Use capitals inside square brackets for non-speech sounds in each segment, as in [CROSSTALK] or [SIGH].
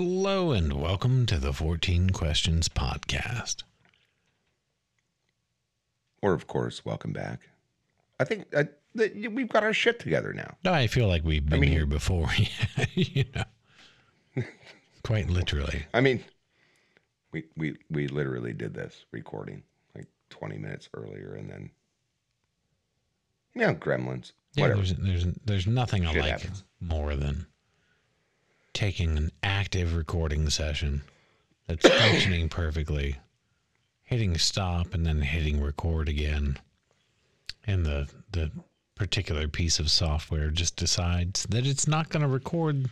Hello and welcome to the 14 Questions Podcast. Or, of course, welcome back. I think uh, that we've got our shit together now. No, I feel like we've been mean- here before, [LAUGHS] you know. Quite literally. [LAUGHS] I mean, we we we literally did this recording like 20 minutes earlier, and then yeah, you know, Gremlins. Yeah, Whatever. there's, there's there's nothing I like happens. more than taking an active recording session that's [COUGHS] functioning perfectly, hitting stop and then hitting record again, and the the particular piece of software just decides that it's not going to record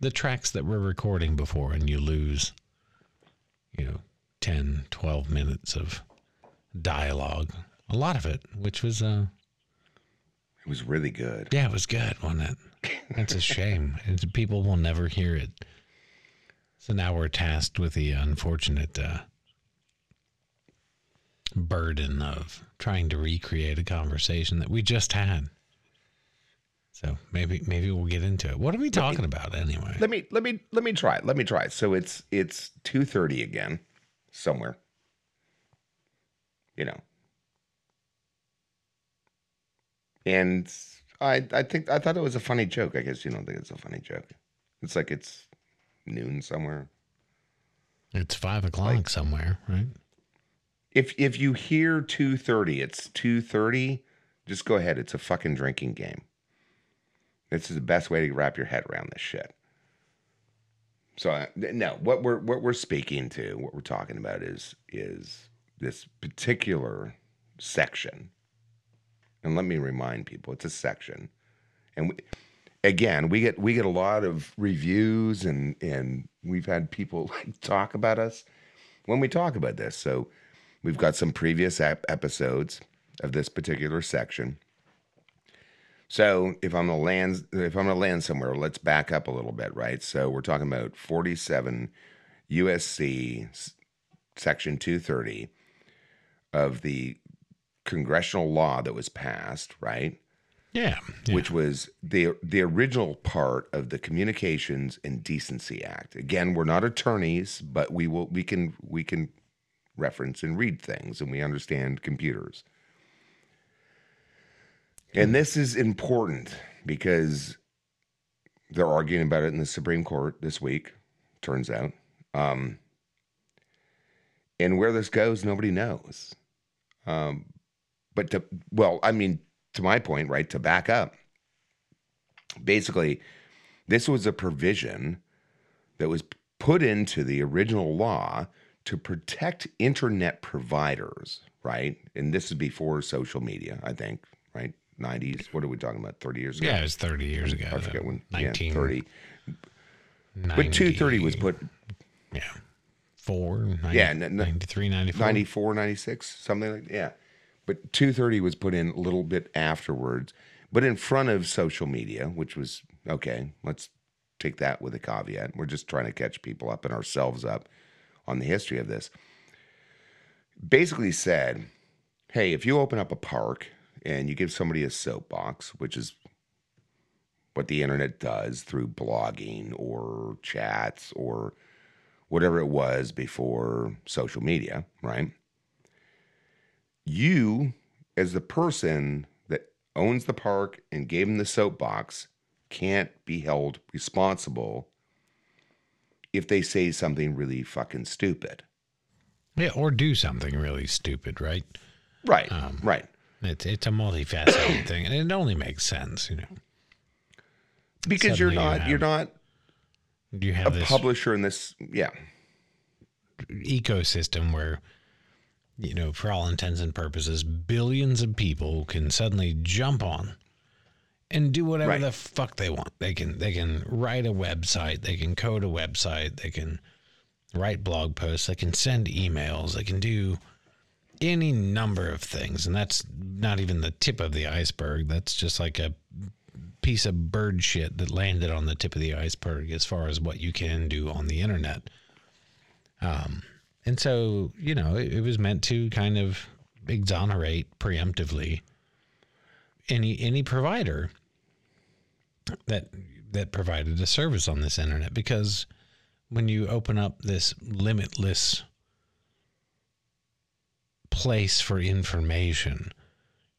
the tracks that we're recording before, and you lose, you know, 10, 12 minutes of dialogue. A lot of it, which was uh It was really good. yeah, it was good, wasn't it? [LAUGHS] That's a shame. It's, people will never hear it. So now we're tasked with the unfortunate uh, burden of trying to recreate a conversation that we just had. So maybe maybe we'll get into it. What are we talking about anyway? Let me let me let me try it. Let me try it. So it's it's 2:30 again, somewhere. You know. And I I think I thought it was a funny joke. I guess you don't think it's a funny joke. It's like it's noon somewhere. It's five o'clock somewhere, right? If if you hear 2:30, it's 2:30, just go ahead. It's a fucking drinking game. This is the best way to wrap your head around this shit. So uh, no, what we're what we're speaking to, what we're talking about is is this particular section. And let me remind people, it's a section. And we, again, we get we get a lot of reviews and and we've had people like talk about us when we talk about this. So we've got some previous ep- episodes of this particular section. So if I'm gonna land, if I'm gonna land somewhere, let's back up a little bit, right? So we're talking about 47 USC section 230 of the congressional law that was passed, right? Yeah. yeah. which was the the original part of the Communications and Decency Act. Again, we're not attorneys, but we will we can we can reference and read things and we understand computers. And this is important because they're arguing about it in the Supreme Court this week, turns out. Um, and where this goes, nobody knows. Um, but to, well, I mean, to my point, right, to back up, basically, this was a provision that was put into the original law to protect internet providers, right? And this is before social media, I think, right? 90s. What are we talking about? 30 years ago? yeah, it was 30 years ago. I forget when. 19, yeah, 30. But 230 was put Yeah. Four, 90, Yeah, n- n- 93, 94. 94, 96, something like that. Yeah. But 230 was put in a little bit afterwards, but in front of social media, which was okay. Let's take that with a caveat. We're just trying to catch people up and ourselves up on the history of this. Basically said, hey, if you open up a park and you give somebody a soapbox, which is what the internet does through blogging or chats or whatever it was before social media, right? You, as the person that owns the park and gave him the soapbox, can't be held responsible if they say something really fucking stupid. Yeah, or do something really stupid, right? Right. Um, right. It's it's a multifaceted thing, and it only makes sense, you know. Because you're suddenly you not you're not You a have this publisher in this yeah. ecosystem where, you know, for all intents and purposes, billions of people can suddenly jump on and do whatever Right. the fuck they want. They can they can write a website, they can code a website, they can write blog posts, they can send emails, they can do any number of things, and that's not even the tip of the iceberg. That's just like a piece of bird shit that landed on the tip of the iceberg as far as what you can do on the internet. Um, and so, you know, it, it was meant to kind of exonerate preemptively any any provider that that provided a service on this internet. Because when you open up this limitless place for information,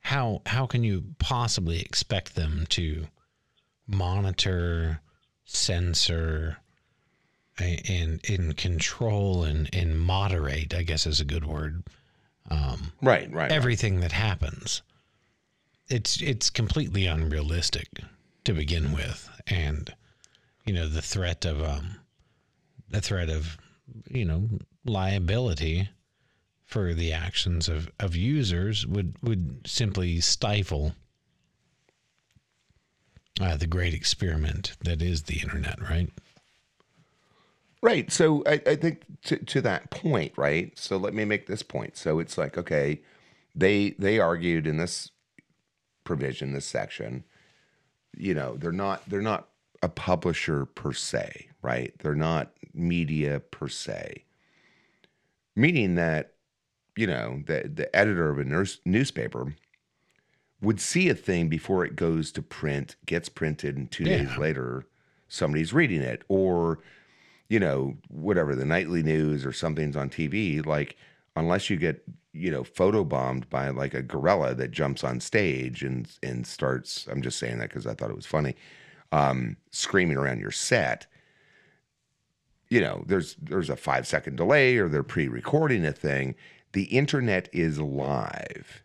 how how can you possibly expect them to monitor, censor, and in control and and moderate? I guess is a good word. Um, right, right. Everything right. that happens, it's it's completely unrealistic to begin with, and you know the threat of um, the threat of you know liability for the actions of, of users would would simply stifle uh, the great experiment that is the internet, right? Right. So I, I think to, to that point, right? So let me make this point. So it's like, okay, they they argued in this provision, this section, you know, they're not they're not a publisher per se, right? They're not media per se. Meaning that, you know, the, the editor of a nurse, newspaper would see a thing before it goes to print, gets printed, and two yeah. days later, somebody's reading it. Or, you know, whatever, the nightly news or something's on TV, like, unless you get, you know, photobombed by like a gorilla that jumps on stage and and starts, I'm just saying that because I thought it was funny, um, screaming around your set, you know, there's there's a five second delay or they're pre-recording a thing. The internet is live.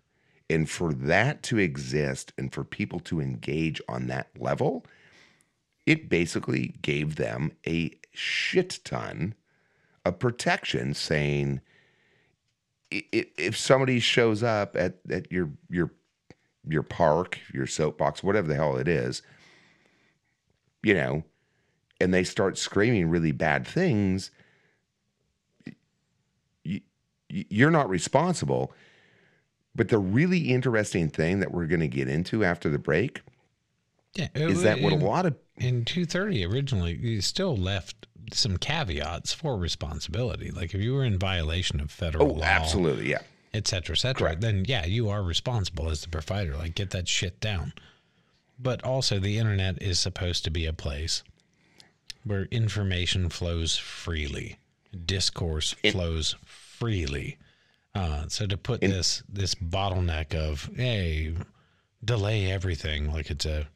And for that to exist and for people to engage on that level, it basically gave them a shit ton of protection saying if somebody shows up at, at your your your park, your soapbox, whatever the hell it is, you know, and they start screaming really bad things, you're not responsible. But the really interesting thing that we're going to get into after the break yeah, is that what a lot of in 230 originally you still left some caveats for responsibility. Like if you were in violation of federal oh, law, absolutely, yeah, et cetera, et cetera, Correct. then yeah, you are responsible as the provider. Like get that shit down. But also, the internet is supposed to be a place where information flows freely, discourse it, flows freely. Uh, so to put this this bottleneck of hey, delay everything like it's a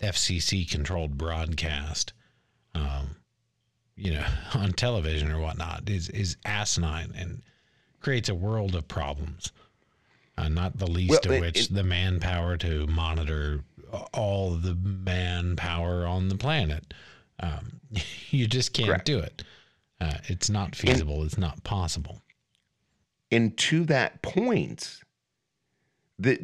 FCC controlled broadcast, um, you know, [LAUGHS] on television or whatnot is is asinine and creates a world of problems. Uh, not the least well, of which it, the manpower to monitor all the manpower on the planet. Um, [LAUGHS] you just can't correct. do it. Uh, it's not feasible. And, it's not possible. And to that point, that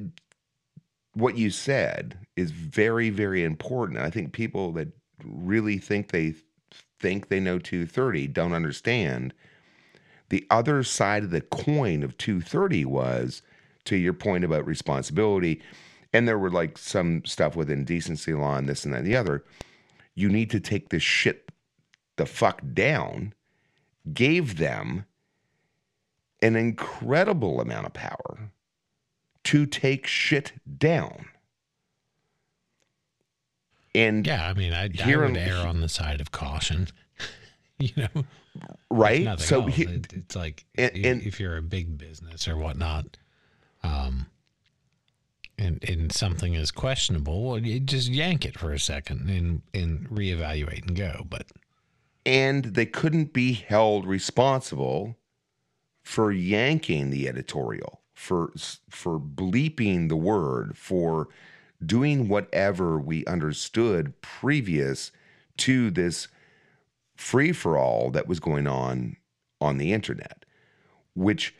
what you said is very, very important. I think people that really think they think they know 230 don't understand. The other side of the coin of 230 was, to your point about responsibility, and there were like some stuff with indecency law and this and that and the other. You need to take this shit the fuck down, gave them an incredible amount of power to take shit down. And yeah, I mean, I, I would err on the side of caution. [LAUGHS] you know, right? So he, it, it's like and, and, if you're a big business or whatnot, um, and and something is questionable, well, you just yank it for a second and and reevaluate and go. But and they couldn't be held responsible for yanking the editorial, for for bleeping the word, for doing whatever we understood previous to this free for all that was going on on the internet, which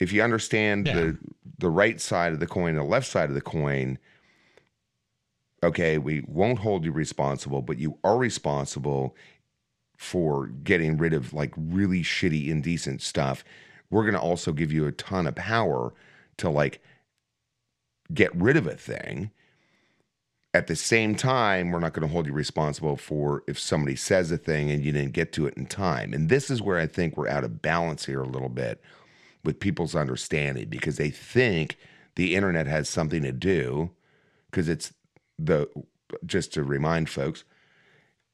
if you understand yeah. the the right side of the coin, the left side of the coin, okay, we won't hold you responsible, but you are responsible for getting rid of like really shitty, indecent stuff. We're going to also give you a ton of power to like get rid of a thing. At the same time, we're not going to hold you responsible for if somebody says a thing and you didn't get to it in time. And this is where I think we're out of balance here a little bit with people's understanding because they think the internet has something to do because it's the just to remind folks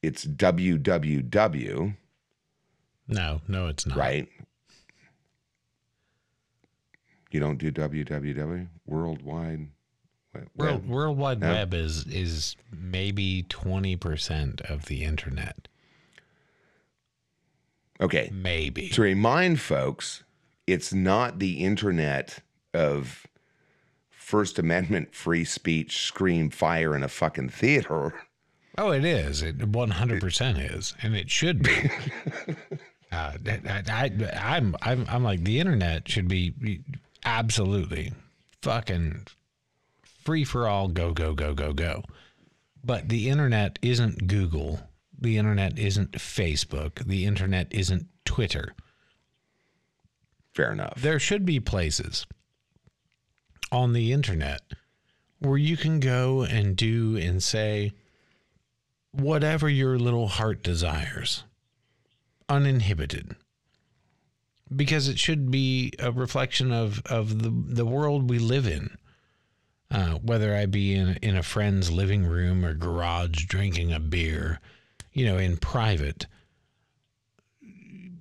it's www No, no, it's not. right? You don't do www worldwide. Web- World, World Wide No. Web is is maybe twenty percent of the internet. Okay, Maybe. to remind folks, it's not the internet of First Amendment free speech, scream fire in a fucking theater. Oh, it is. It one hundred percent is, and it should be. [LAUGHS] uh, I, I, I'm, I'm, I'm like the internet should be absolutely fucking free for all. Go, go, go, go, go. But the internet isn't Google. The internet isn't Facebook. The internet isn't Twitter. Fair enough. There should be places on the internet where you can go and do and say whatever your little heart desires, uninhibited. Because it should be a reflection of, of the, the world we live in. Uh, whether I be in, in a friend's living room or garage drinking a beer, you know, in private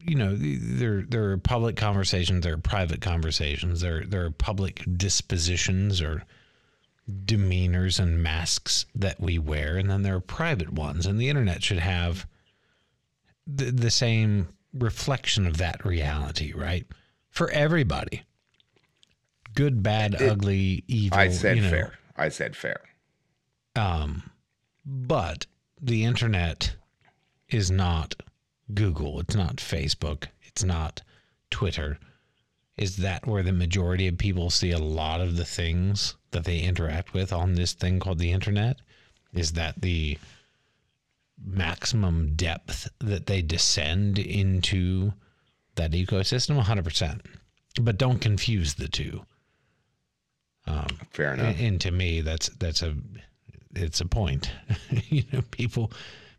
you know there there are public conversations there are private conversations there there are public dispositions or demeanors and masks that we wear and then there are private ones and the internet should have the, the same reflection of that reality right for everybody good bad ugly evil I said you know, fair. I said fair. um, but the internet is not Google. It's not Facebook. It's not Twitter. Is that where the majority of people see a lot of the things that they interact with on this thing called the internet? Is that the maximum depth that they descend into that ecosystem? 100%. But don't confuse the two. Um, Fair enough. And, and to me, that's that's a it's a point. [LAUGHS] you know, people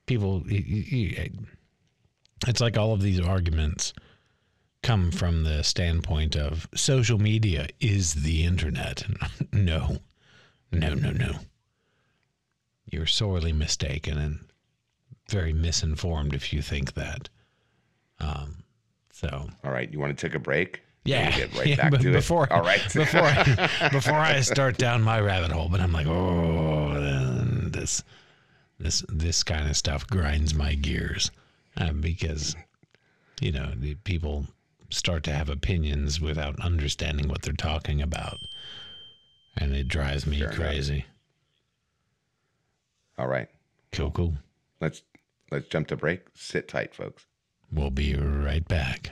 people. y- y- y- It's like all of these arguments come from the standpoint of social media is the internet. [LAUGHS] no, no, no, no. You're sorely mistaken and very misinformed if you think that. Um, so All right. You want to take a break? yeah, get right [LAUGHS] yeah, back but to before, it. All right. [LAUGHS] before I, before I start down my rabbit hole, but I'm like, oh, this this this kind of stuff grinds my gears uh, because you know the people start to have opinions without understanding what they're talking about, and it drives me enough. crazy. All right. Cool, cool. Let's let's jump to break. Sit tight, folks. We'll be right back.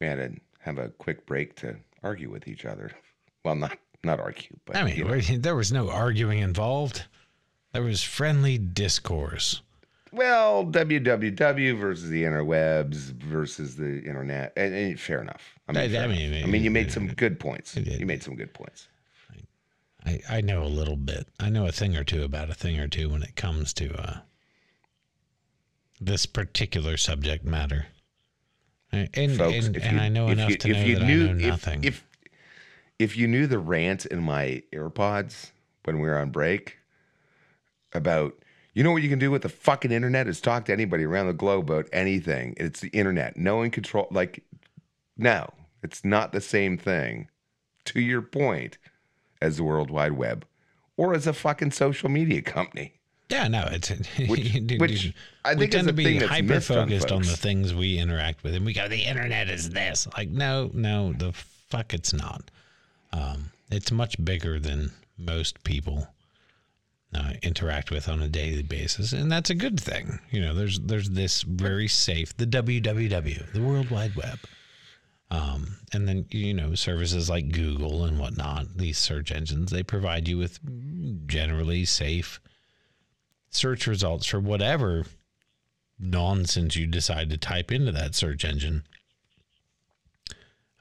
We had to have a quick break to argue with each other. Well, not not argue, but I mean, you know. there was no arguing involved. There was friendly discourse. well, www versus the interwebs versus the internet. And, and fair enough. I mean, I- I mean, enough. I mean, you made some good points. You made some good points. I, I know a little bit. I know a thing or two about a thing or two when it comes to uh, this particular subject matter. And Folks, and, if and you- I know if enough you- to if know you that knew- I know if- nothing. If, if you knew the rant in my AirPods when we were on break about, you know what you can do with the fucking internet is talk to anybody around the globe about anything. It's the internet. No one control. Like, no, it's not the same thing. To your point, as the World Wide Web, or as a fucking social media company. Yeah, no, it's [LAUGHS] Which- which I we think is tend to be hyper missed on focused on, the things we interact with, and we go, the internet is this. Like, no, no, the fuck, it's not. Um, it's much bigger than most people uh, interact with on a daily basis, and that's a good thing. You know, there's there's this very safe the www, the World Wide Web, um, and then you know services like Google and whatnot. These search engines they provide you with generally safe search results for whatever nonsense you decide to type into that search engine.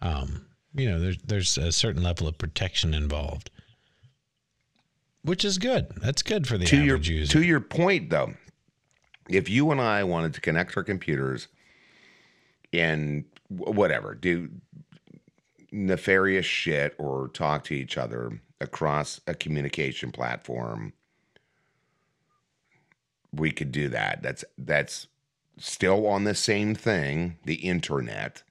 Um, you know, there's there's a certain level of protection involved, which is good. That's good for the to your average user. to your point though, if you and I wanted to connect our computers and whatever, do nefarious shit or talk to each other across a communication platform, we could do that. That's that's still on the same thing, the internet.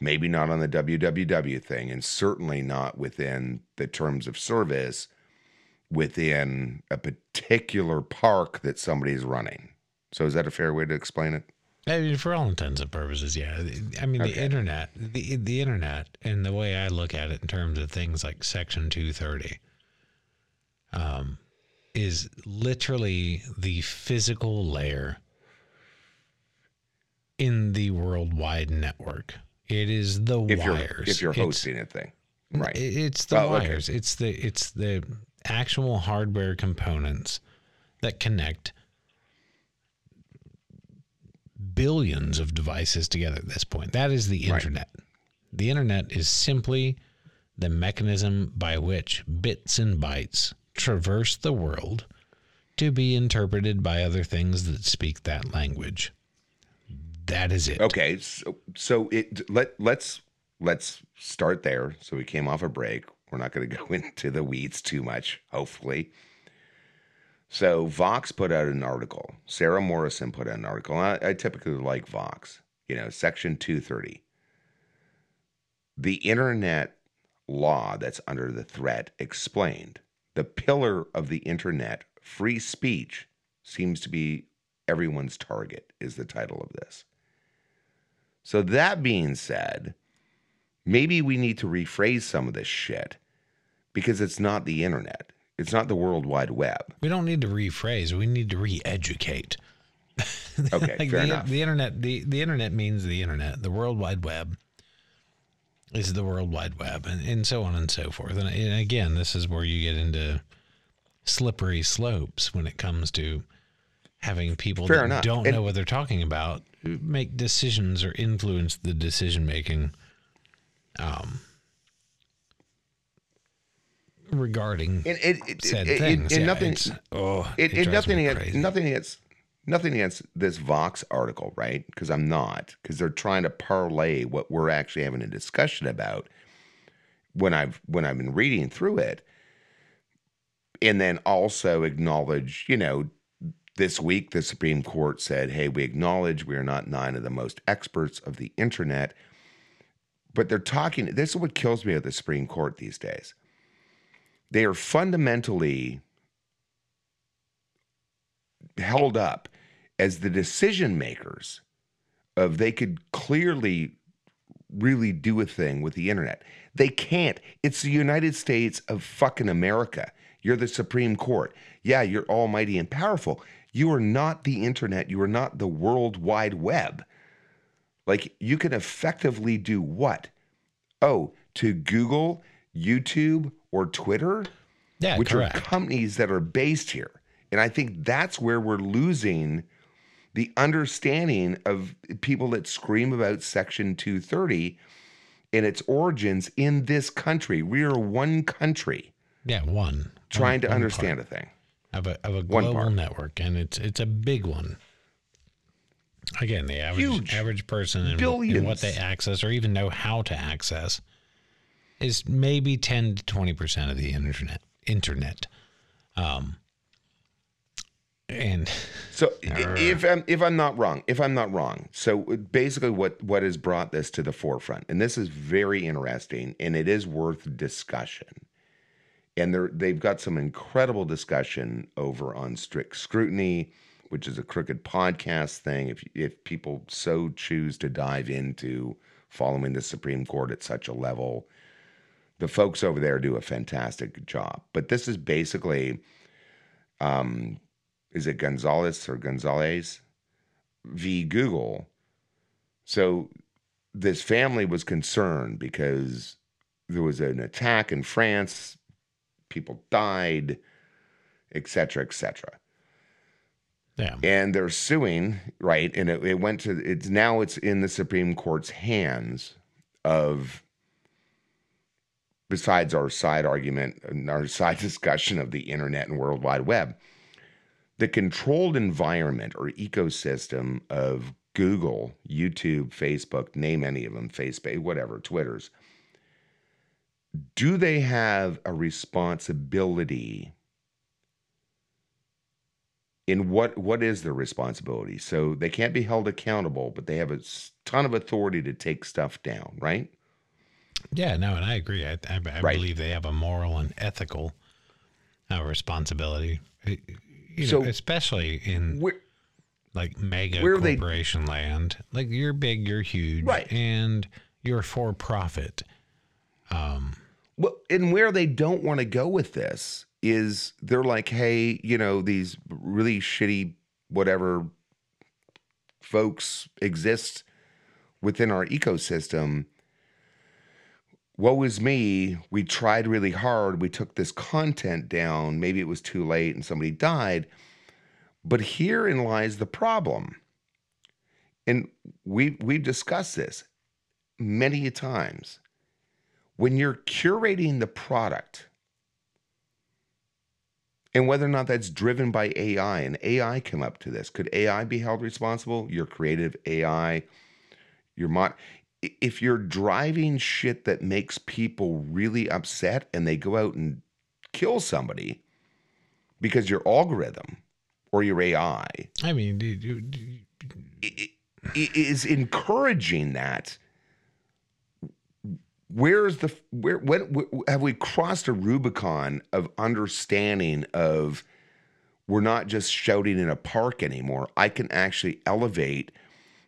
Maybe not on the www thing, and certainly not within the terms of service within a particular park that somebody's running. So is that a fair way to explain it? I mean, for all intents and purposes, yeah. I mean, the internet, the the internet, and the way I look at it in terms of things like Section two thirty, um, is literally the physical layer in the worldwide network. It is the If you're wires. if you're It's- hosting a thing. Right. It's the Oh, okay. wires. It's the it's the actual hardware components that connect billions of devices together at this point. That is the Right. internet. The internet is simply the mechanism by which bits and bytes traverse the world to be interpreted by other things that speak that language. That is it. Okay, so so it let let's let's start there. So we came off a break. We're not going [LAUGHS] to go into the weeds too much, hopefully. So Vox put out an article. Sara Morrison put out an article. I, I typically like Vox. You know, Section 230. The internet law that's under the threat explained. The pillar of the internet, free speech, seems to be everyone's target, is the title of this. So, that being said, maybe we need to rephrase some of this shit because it's not the internet, it's not the World Wide Web. We don't need to rephrase. We need to re-educate. [LAUGHS] Okay, Like fair the, enough. the internet the, the internet means the internet the world wide web is the world wide web and, and so on and so forth. And, and again this is where you get into slippery slopes when it comes to having people Fair that enough. don't And- know what they're talking about make decisions or influence the decision making um regarding and it, it, said it- things. Yeah, nothing, it's- oh it, it it, drives nothing, nothing against, nothing against this Vox article, right? Because I'm not, because they're trying to parlay what we're actually having a discussion about. When I've when I've been reading through it, and then also acknowledge, you know, this week the Supreme Court said, "Hey, we acknowledge we are not nine of the most experts of the internet." But they're talking. This is what kills me at the Supreme Court these days. They are fundamentally held up as the decision makers of they could clearly really do a thing with the internet. They can't. It's the United States of fucking America. You're the Supreme Court. Yeah, you're almighty and powerful. You are not the internet. You are not the World Wide Web. Like, you can effectively do what? Oh, to Google, YouTube, or Twitter? yeah which correct are companies that are based here. And I think that's where we're losing the understanding of people that scream about Section 230 and its origins in this country. We are one country yeah one trying to One- one understand a thing. of a of a global network, and it's it's a big one. Again, the average Huge. average person and, and what they access or even know how to access is maybe ten to twenty percent of the internet. Internet, um, and So if I'm if I'm not wrong, if I'm not wrong, so basically what what has brought this to the forefront, and this is very interesting, and it is worth discussion. And they're they've got some incredible discussion over on strict scrutiny, which is a crooked podcast thing. If if people so choose to dive into following the Supreme Court at such a level, the folks over there do a fantastic job. But this is basically um, is it Gonzalez or Gonzalez v. Google. So this family was concerned because there was an attack in France, people died, etc., cetera, et cetera. yeah, And they're suing, right? And it, it went to it's now it's in the Supreme Court's hands of besides our side argument and our [LAUGHS] side discussion of the internet and World Wide Web, the controlled environment or ecosystem of Google, YouTube, Facebook, name any of them, Facebook, whatever, Twitter's, do they have a responsibility? In what what is their responsibility? So they can't be held accountable, but they have a ton of authority to take stuff down, right? Yeah, no, and I agree. I, I, I Right. believe they have a moral and ethical uh, responsibility, you So- know, especially in like mega Where they- corporation land. Like you're big, you're huge, Right. and you're for profit. Um, well, and where they don't want to go with this is they're like, hey, you know, these really shitty whatever folks exist within our ecosystem. Woe is me. We tried really hard. We took this content down. Maybe it was too late and somebody died. But herein lies the problem. And we we've discussed this many a times when you're curating the product and whether or not that's driven by AI and AI come up to this, could AI be held responsible? Your creative AI, your mod. If you're driving shit that makes people really upset and they go out and kill somebody because your algorithm or your AI I mean, do- do- do- i- i- is encouraging that where's the where when wh- have we crossed a rubicon of understanding of we're not just shouting in a park anymore. I can actually elevate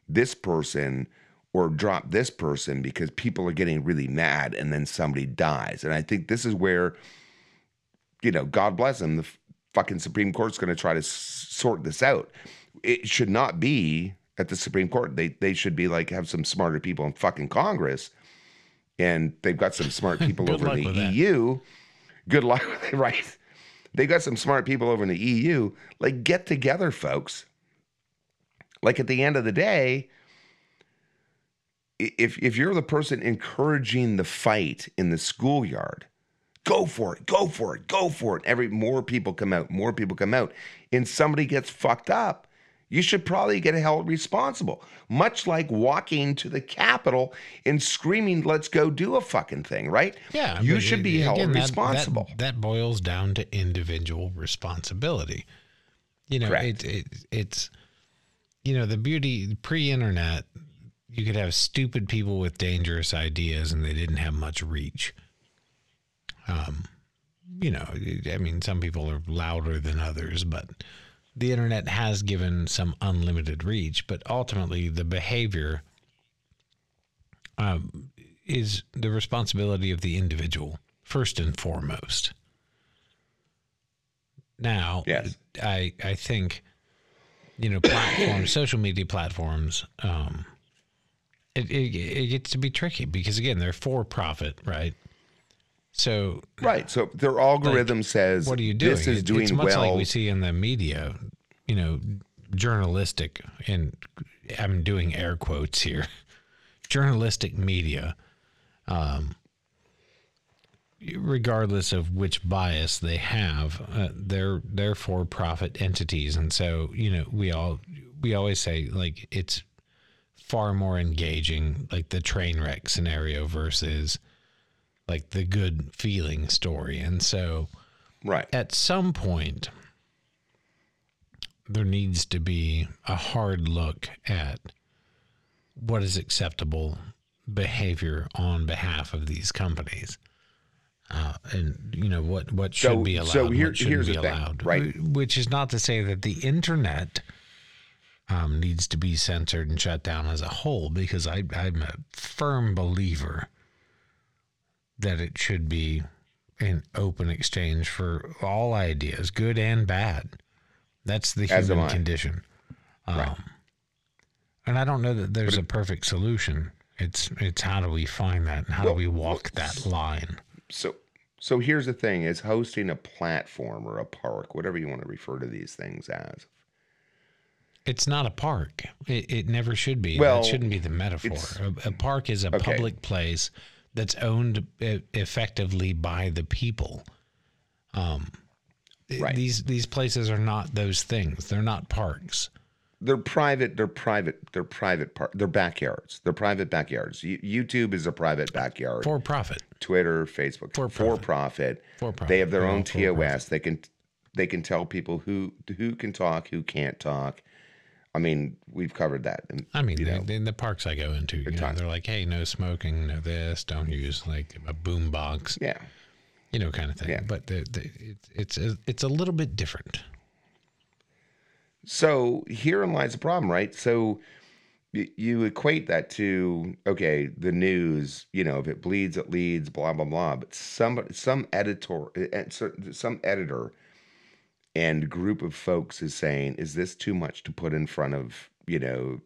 this person or drop this person because people are getting really mad and then somebody dies and i think this is where you know god bless them the fucking supreme court's going to try to s- sort this out it should not be at the Supreme Court. They they should be like have some smarter people in fucking Congress, and they've got some smart [LAUGHS] people over in the that. EU. Good luck with [LAUGHS] it, right? They got some smart people over in the EU. Like get together, folks. Like at the end of the day, if if you're the person encouraging the fight in the schoolyard, go for it, go for it, go for it. Every more people come out, more people come out, and somebody gets fucked up. You should probably get held responsible. Much like walking to the Capitol and screaming, "Let's go do a fucking thing!" Right? yeah, you should be held again, that- that- responsible. That, boils down to individual responsibility. You know, it, it it's you know the beauty pre-internet. You could have stupid people with dangerous ideas, and they didn't have much reach. Um, you know, I mean, some people are louder than others, but the internet has given some unlimited reach. But ultimately, the behavior um, is the responsibility of the individual first and foremost. Now, Yes. I I think you know [COUGHS] platforms, social media platforms, um, it, it it gets to be tricky because again they're for profit, right? So right. So their algorithm says, what are you doing? This is It- doing it's much well. like we see in the media, you know, journalistic, and I'm doing air quotes here, [LAUGHS] journalistic media, um, regardless of which bias they have, uh, they're they're for profit entities, and so you know we all we always say like it's far more engaging, like the train wreck scenario versus like the good feeling story, and so right. at some point there needs to be a hard look at what is acceptable behavior on behalf of these companies uh, and you know what what should So- be allowed so here- here's be the thing, right? Which is not to say that the internet um, needs to be censored and shut down as a whole because I, i'm a firm believer that it should be an open exchange for all ideas, good and bad. That's the As human condition. Um, Right. And I don't know that there's a perfect solution. It's it's how do we find that and how Well, do we walk that line? So so here's the thing: is hosting a platform or a park, whatever you want to refer to these things as. It's not a park. It, it never should be. Well, that shouldn't be the metaphor. A, a park is a Okay. public place that's owned effectively by the people. Um, Right. These these places are not those things. They're not parks. they're private. They're private. They're private part. They're backyards. They're private backyards. YouTube is a private backyard. For profit. Twitter, Facebook, For for profit. profit. For profit. They have their They're own profit. TOS. They can they can tell people who who can talk, who can't talk. I mean, we've covered that. And, I mean, you know, in the parks I go into, you know, they're like, "Hey, no smoking, no this, don't use like a boom box, yeah. you know, kind of thing." Yeah. But the, the, it's it's a, it's a little bit different. So herein lies the problem, right? So y- you equate that to okay, the news. You know, if it bleeds, it leads. Blah blah blah. But some some editor, eh, some editor, and group of folks is saying, is this too much to put in front of you know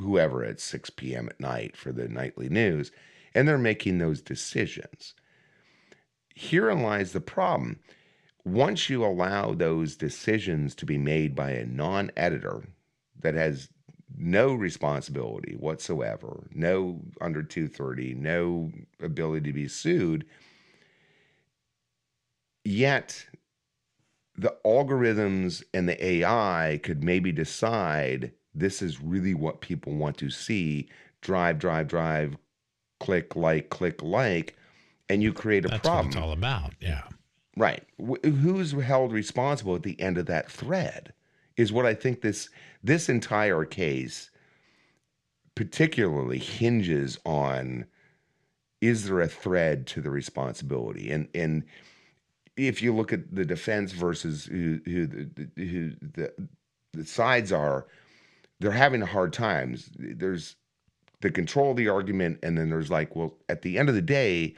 whoever at 6 p.m. at night for the nightly news, and they're making those decisions. Herein lies the problem once you allow those decisions to be made by a non editor that has no responsibility whatsoever, no under 230, no ability to be sued, yet the algorithms and the AI could maybe decide this is really what people want to see drive, drive, drive, click, like, click, like, and you create a That's problem. what it's all about. Yeah. Right. Wh- Who's held responsible at the end of that thread is what I think this this entire case particularly hinges on is there a thread to the responsibility and and if you look at the defense versus who who who the the sides are they're having hard times. There's the control of the argument and then there's like well at the end of the day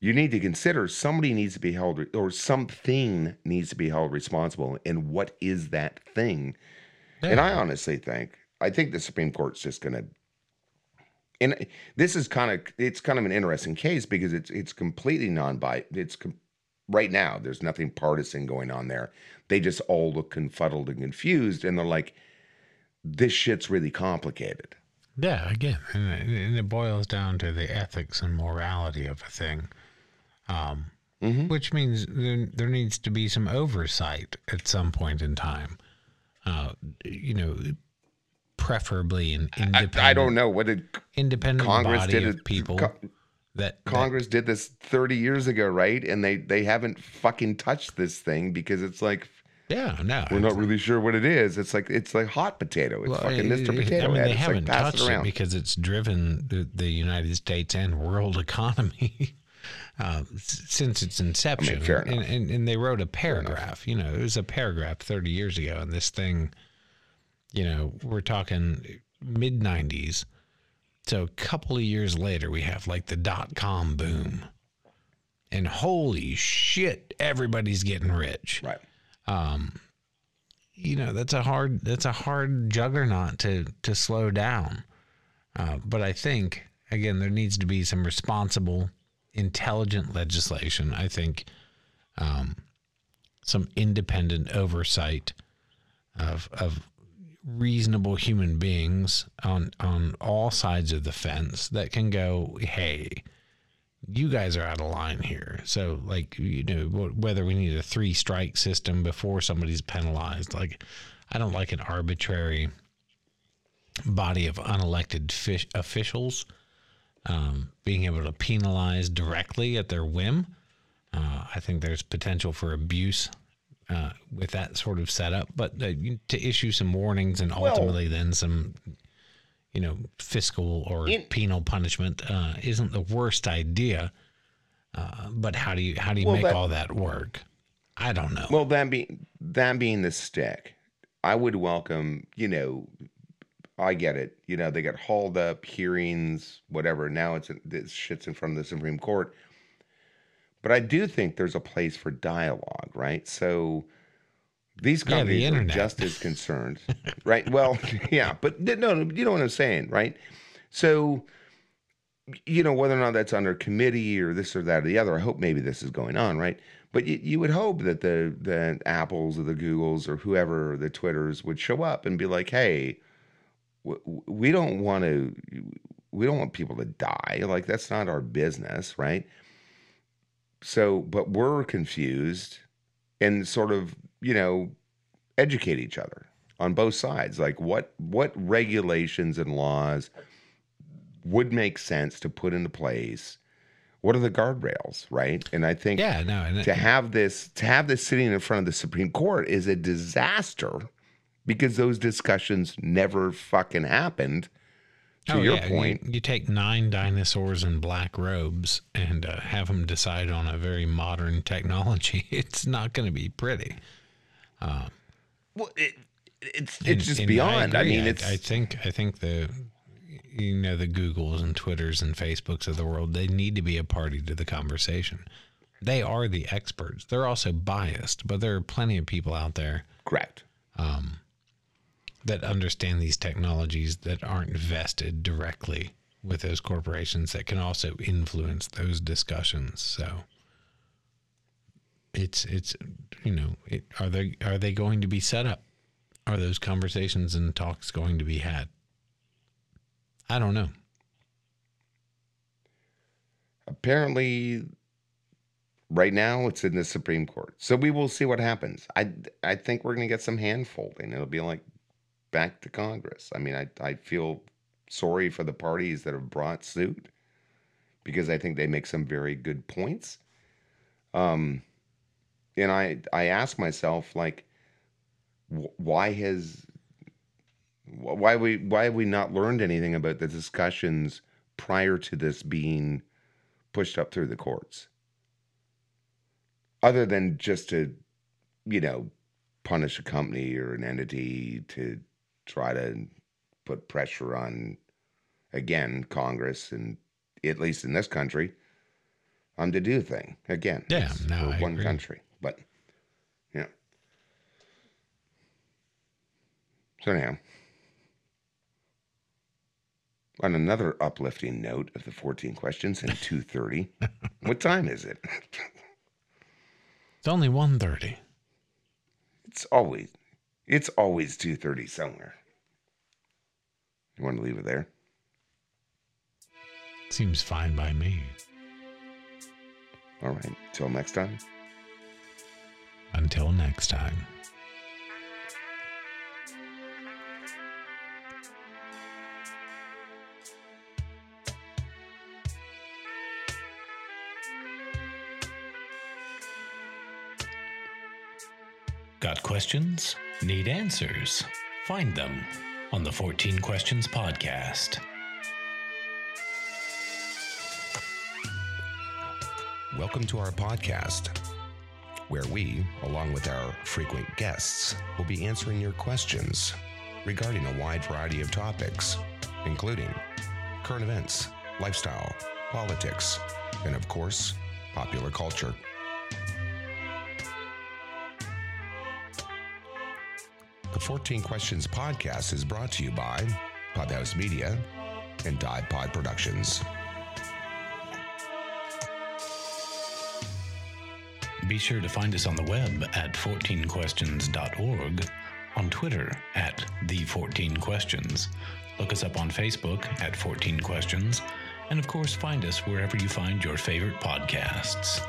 you need to consider somebody needs to be held or something needs to be held responsible and what is that thing? And i honestly think i think the supreme court's just going to and this is kind of it's kind of an interesting case because it's it's completely non-bi it's com- right now there's nothing partisan going on there they just all look confuddled and confused and they're like this shit's really complicated Yeah, again, and it, boils down to the ethics and morality of a thing, um, Mhm. which means there, there needs to be some oversight at some point in time. Uh, you know, preferably an I, independent, I don't know what did independent congress body did it people Co- that, that Congress did this 30 years ago, right? And they they haven't fucking touched this thing because it's like yeah, no, we're not really sure what it is. It's like it's like hot potato. It's well, fucking Mr. Potato I mean, Head. they It's like haven't pass touched it it because it's driven the, the United States and world [LAUGHS] economy uh, since its inception. fair and, and, and they wrote a paragraph. You know, it was a paragraph 30 years ago, and this thing, you know, we're talking mid 90s. So a couple of years later, we have like the dot com boom. And holy shit, everybody's getting rich right. Um, you know that's a hard that's a hard juggernaut to to slow down uh, but i think again there needs to be some responsible intelligent legislation i think um, some independent oversight of of reasonable human beings on on all sides of the fence that can go hey you guys are out of line here. So, like, you know, wh- whether we need a three strike system before somebody's penalized, like, I don't like an arbitrary body of unelected fish officials um, being able to penalize directly at their whim. Uh, I think there's potential for abuse uh, with that sort of setup, but uh, to issue some warnings and ultimately then some, you know, fiscal or In- penal punishment uh, isn't the worst idea. Uh, but how do you how do you Well, make that- all that work? I don't know. Well, that being that being the stick, I would welcome. You know, I get it. You know, they got hauled up, hearings, whatever. Now it's this shit's in front of the Supreme Court. But I do think there's a place for dialogue, right? So these Yeah, the companies are just as [LAUGHS] concerned, right? Well, [LAUGHS] yeah, but no, no, you know what I'm saying, right? So, you know, whether or not that's under committee or this or that or the other, I hope maybe this is going on, right? But you, you would hope that the the Apples or the Googles or whoever the Twitters would show up and be like, hey, w- we don't want to we don't want people to die. Like that's not our business, right? So, but we're confused and sort of, you know, educate each other on both sides. Like what what regulations and laws would make sense to put into place? What are the guardrails, right? And I think Yeah, no, and to have this to have this sitting in front of the Supreme Court is a disaster because those discussions never fucking happened. To Oh, your yeah, point, you, take nine dinosaurs in black robes and uh, have them decide on a very modern [LAUGHS] technology. It's not going to be pretty. well, it, it's And- it's just and beyond. I, agree. mean, it's I think I think the you know the Googles and Twitters and Facebooks of the world they need to be a party to the conversation. They are the experts. They're also biased, but there are plenty of people out there correct. That understand these technologies that aren't vested directly with those corporations that can also influence those discussions. So it's it's you know it, are they are they going to be set up? Are those conversations and talks going to be had? I don't know. Apparently, right now it's in the Supreme Court, so we will see what happens. I I think we're going to get some hand folding. It'll be like back to Congress. I mean, I I feel sorry for the parties that have brought suit because I think they make some very good points. Um, and I I ask myself like, wh- why has why we why have we not learned anything about the discussions prior to this being pushed up through the courts other than just to you know punish a company or an entity to try to put pressure on again congress and at least in this country um to do thing again Yeah, no, one agree. country but yeah so now on another uplifting note of the 14 questions and 2.30 [LAUGHS] what time is it It's only 1.30. it's always it's always 2.30 somewhere you want to leave it there Seems fine by me. all right till next time Until next time. Got questions? Need answers? Find them on the 14 Questions Podcast. Welcome to our podcast, where we, along with our frequent guests, will be answering your questions regarding a wide variety of topics, including current events, lifestyle, politics, and of course, popular culture. The 14 Questions podcast is brought to you by Podhouse Media and Dive Pod Productions. Be sure to find us on the web at 14questions.org, on Twitter at the 14 Questions. Look us up on Facebook at 14 Questions, and of course, find us wherever you find your favorite podcasts.